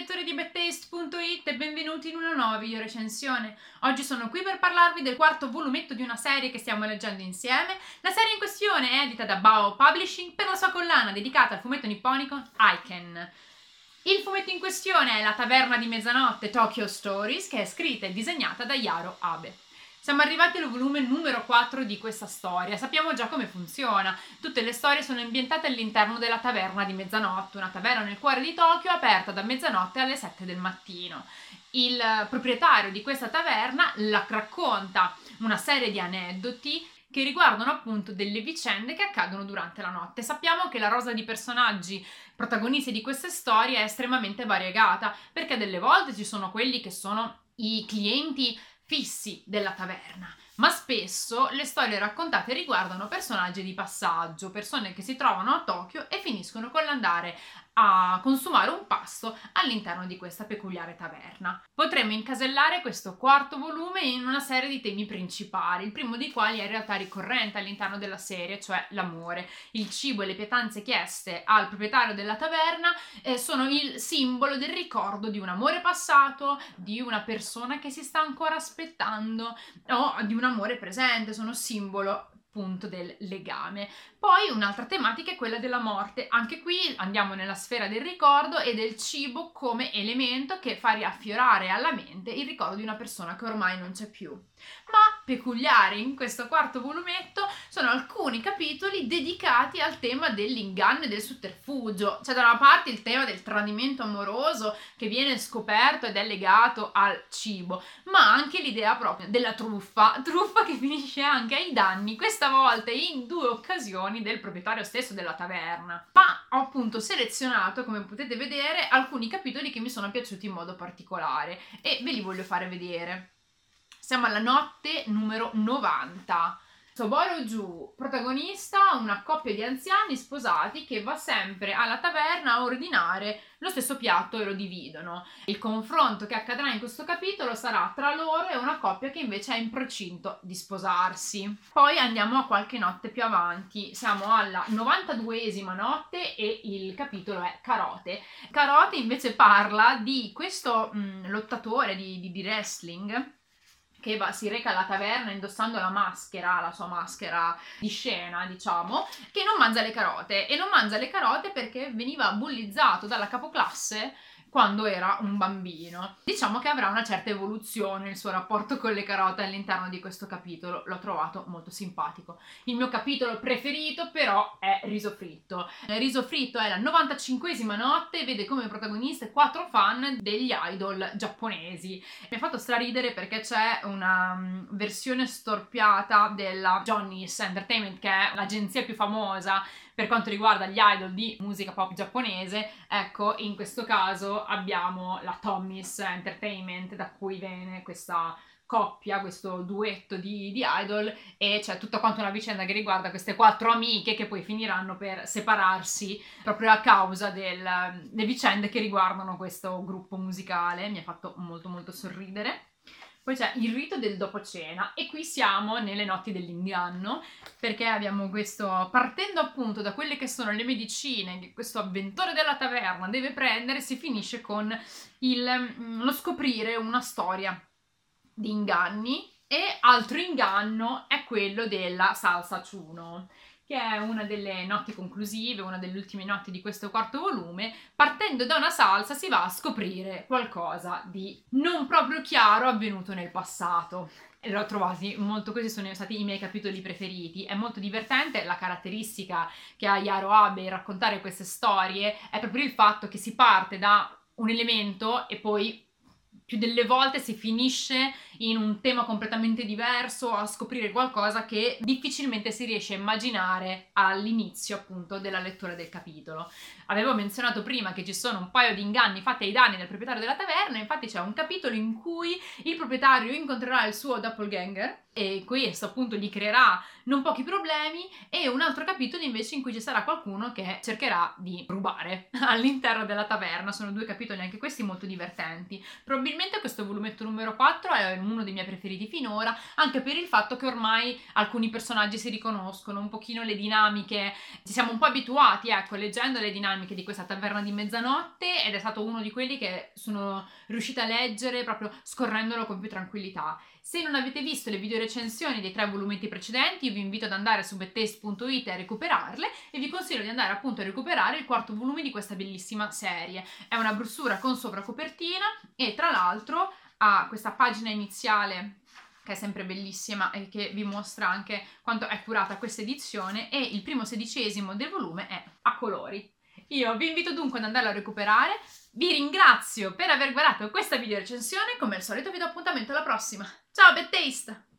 lettori di bedtaste.it e benvenuti in una nuova video recensione. Oggi sono qui per parlarvi del quarto volumetto di una serie che stiamo leggendo insieme. La serie in questione è edita da Bao Publishing per la sua collana dedicata al fumetto nipponico Aiken. Il fumetto in questione è La taverna di mezzanotte Tokyo Stories che è scritta e disegnata da Yaro Abe. Siamo arrivati al volume numero 4 di questa storia. Sappiamo già come funziona. Tutte le storie sono ambientate all'interno della taverna di mezzanotte, una taverna nel cuore di Tokyo aperta da mezzanotte alle 7 del mattino. Il proprietario di questa taverna la racconta una serie di aneddoti che riguardano appunto delle vicende che accadono durante la notte. Sappiamo che la rosa di personaggi protagonisti di queste storie è estremamente variegata, perché delle volte ci sono quelli che sono i clienti fissi della taverna, ma spesso le storie raccontate riguardano personaggi di passaggio, persone che si trovano a Tokyo e finiscono con l'andare a consumare un pasto all'interno di questa peculiare taverna. Potremmo incasellare questo quarto volume in una serie di temi principali, il primo dei quali è in realtà ricorrente all'interno della serie, cioè l'amore. Il cibo e le pietanze chieste al proprietario della taverna eh, sono il simbolo del ricordo di un amore passato, di una persona che si sta ancora aspettando o di un amore presente, sono simbolo appunto del legame. Poi un'altra tematica è quella della morte. Anche qui andiamo nella sfera del ricordo e del cibo come elemento che fa riaffiorare alla mente il ricordo di una persona che ormai non c'è più. Ma peculiari in questo quarto volumetto sono alcuni capitoli dedicati al tema dell'inganno e del sotterfugio. C'è da una parte il tema del tradimento amoroso che viene scoperto ed è legato al cibo, ma anche l'idea proprio della truffa, truffa che finisce anche ai danni, questa volta in due occasioni del proprietario stesso della taverna. Ma ho appunto selezionato, come potete vedere, alcuni capitoli che mi sono piaciuti in modo particolare e ve li voglio fare vedere. Siamo alla notte numero 90. Soboro Ju, protagonista, una coppia di anziani sposati che va sempre alla taverna a ordinare lo stesso piatto e lo dividono. Il confronto che accadrà in questo capitolo sarà tra loro e una coppia che invece è in procinto di sposarsi. Poi andiamo a qualche notte più avanti, siamo alla 92esima notte e il capitolo è Carote. Carote invece parla di questo mh, mm, lottatore di, di, di wrestling che va, si reca alla taverna indossando la maschera, la sua maschera di scena, diciamo, che non mangia le carote. E non mangia le carote perché veniva bullizzato dalla capoclasse quando era un bambino. Diciamo che avrà una certa evoluzione il suo rapporto con le carote all'interno di questo capitolo, l'ho trovato molto simpatico. Il mio capitolo preferito però è Riso Fritto. Riso Fritto è la 95esima notte e vede come protagoniste quattro fan degli idol giapponesi. Mi ha fatto straridere perché c'è una um, versione storpiata della Johnny's Entertainment che è l'agenzia più famosa per quanto riguarda gli idol di musica pop giapponese, ecco, in questo caso abbiamo la Tommy's Entertainment, da cui viene questa coppia, questo duetto di, di, idol e c'è tutta quanta una vicenda che riguarda queste quattro amiche che poi finiranno per separarsi proprio a causa delle vicende che riguardano questo gruppo musicale. Mi ha fatto molto molto sorridere. Poi c'è il rito del dopo cena e qui siamo nelle notti dell'inganno perché abbiamo questo, partendo appunto da quelle che sono le medicine che questo avventore della taverna deve prendere, si finisce con il, mm, lo scoprire una storia di inganni e altro inganno è quello della salsa ciuno che è una delle notti conclusive, una delle ultime notti di questo quarto volume, partendo da una salsa si va a scoprire qualcosa di non proprio chiaro avvenuto nel passato. L'ho trovati molto, questi sono stati i miei capitoli preferiti. È molto divertente la caratteristica che ha Yaro Abe raccontare queste storie, è proprio il fatto che si parte da un elemento e poi più delle volte si finisce in un tema completamente diverso a scoprire qualcosa che difficilmente si riesce a immaginare all'inizio appunto della lettura del capitolo. Avevo menzionato prima che ci sono un paio di inganni fatti ai danni del proprietario della taverna, infatti c'è un capitolo in cui il proprietario incontrerà il suo doppelganger e questo appunto gli creerà non pochi problemi e un altro capitolo invece in cui ci sarà qualcuno che cercherà di rubare all'interno della taverna. Sono due capitoli anche questi molto divertenti. Probabilmente questo volumetto numero 4 è uno dei miei preferiti finora, anche per il fatto che ormai alcuni personaggi si riconoscono, un pochino le dinamiche, ci siamo un po' abituati, ecco, leggendo le dinamiche di questa taverna di mezzanotte ed è stato uno di quelli che sono riuscita a leggere proprio scorrendolo con più tranquillità. Se non avete visto le video recensioni dei tre volumetti precedenti, vi invito ad andare su bettaste.it a recuperarle e vi consiglio di andare appunto a recuperare il quarto volume di questa bellissima serie. È una brossura con sovracopertina e tra l'altro ha questa pagina iniziale che è sempre bellissima e che vi mostra anche quanto è curata questa edizione e il primo sedicesimo del volume è a colori. Io vi invito dunque ad andarlo a recuperare, vi ringrazio per aver guardato questa video recensione, come al solito vi do appuntamento alla prossima. Ciao, Bad Taste!